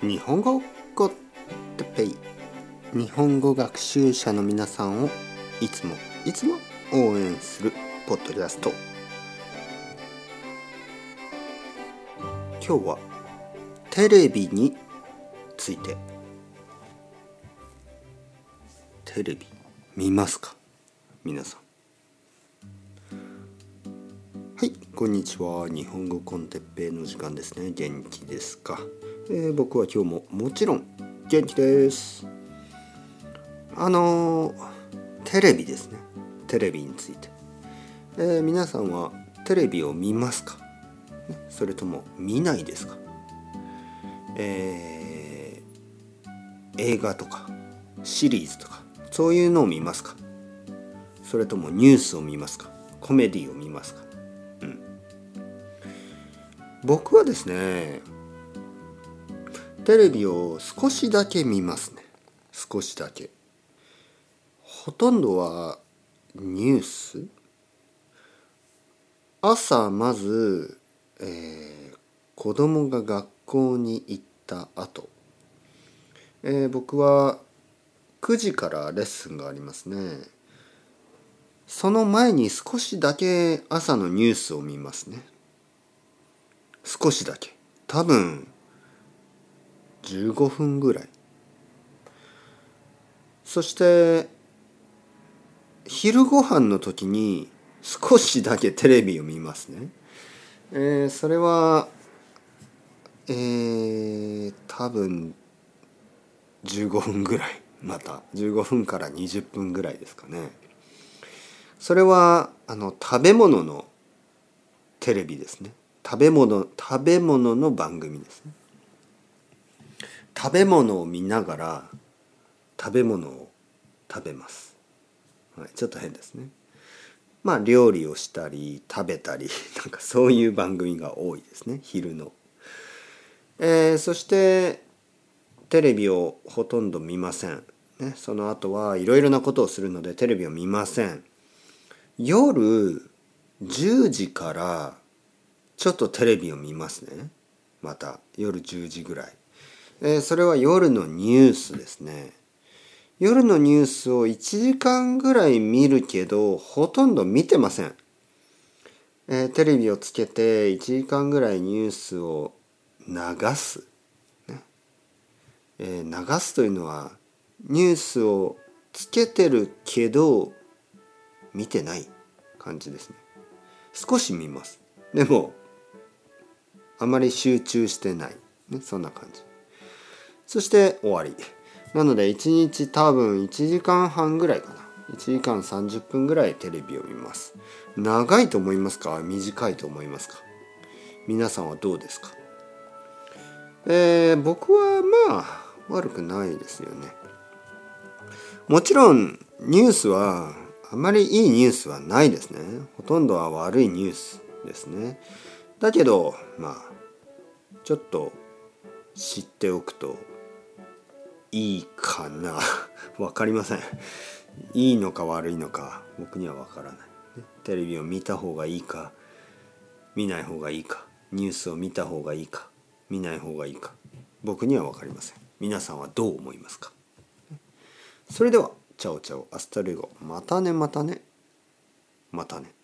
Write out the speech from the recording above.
日本語コッペイ。日本語学習者の皆さんをいつもいつも応援するポッドキャスト。今日はテレビについて。テレビ見ますか？皆さん。こんにちは。日本語コンテッペイの時間ですね。元気ですか、えー、僕は今日ももちろん元気です。あの、テレビですね。テレビについて、えー、皆さんはテレビを見ますか？それとも見ないですか？えー、映画とかシリーズとかそういうのを見ますか？それともニュースを見ますか？コメディを見ますか？うん。僕はですねテレビを少しだけ見ますね。少しだけ。ほとんどはニュース。朝まず、えー、子供が学校に行った後、えー、僕は9時からレッスンがありますね。その前に少しだけ朝のニュースを見ますね。少しだけ多分15分ぐらいそして昼ご飯の時に少しだけテレビを見ますね。えー、それはえー、多分15分ぐらいまた15分から20分ぐらいですかね。それはあの食べ物のテレビですね。食べ物食べ物の番組ですね。食べ物を見ながら食べ物を食べます。はい、ちょっと変ですね。まあ料理をしたり食べたり なんかそういう番組が多いですね昼の。えー、そしてテレビをほとんど見ません。ね、その後はいろいろなことをするのでテレビを見ません。夜10時からちょっとテレビを見ますね。また夜10時ぐらい。えー、それは夜のニュースですね。夜のニュースを1時間ぐらい見るけどほとんど見てません、えー、テレビをつけて1時間ぐらいニュースを流す、ねえー、流すというのはニュースをつけてるけど見てない感じですね少し見ますでもあまり集中してない、ね、そんな感じ。そして終わり。なので1日多分1時間半ぐらいかな。1時間30分ぐらいテレビを見ます。長いと思いますか？短いと思いますか？皆さんはどうですか？えー、僕はまあ悪くないですよね。もちろんニュースはあまりいいニュースはないですね。ほとんどは悪いニュースですね。だけどまあちょっと知っておくといいかな。分かりません。いいのか悪いのか僕には分からない。テレビを見た方がいいか見ない方がいいかニュースを見た方がいいか見ない方がいいか僕には分かりません。皆さんはどう思いますか？それではチャオチャオ hasta luego。またねまたねまたね。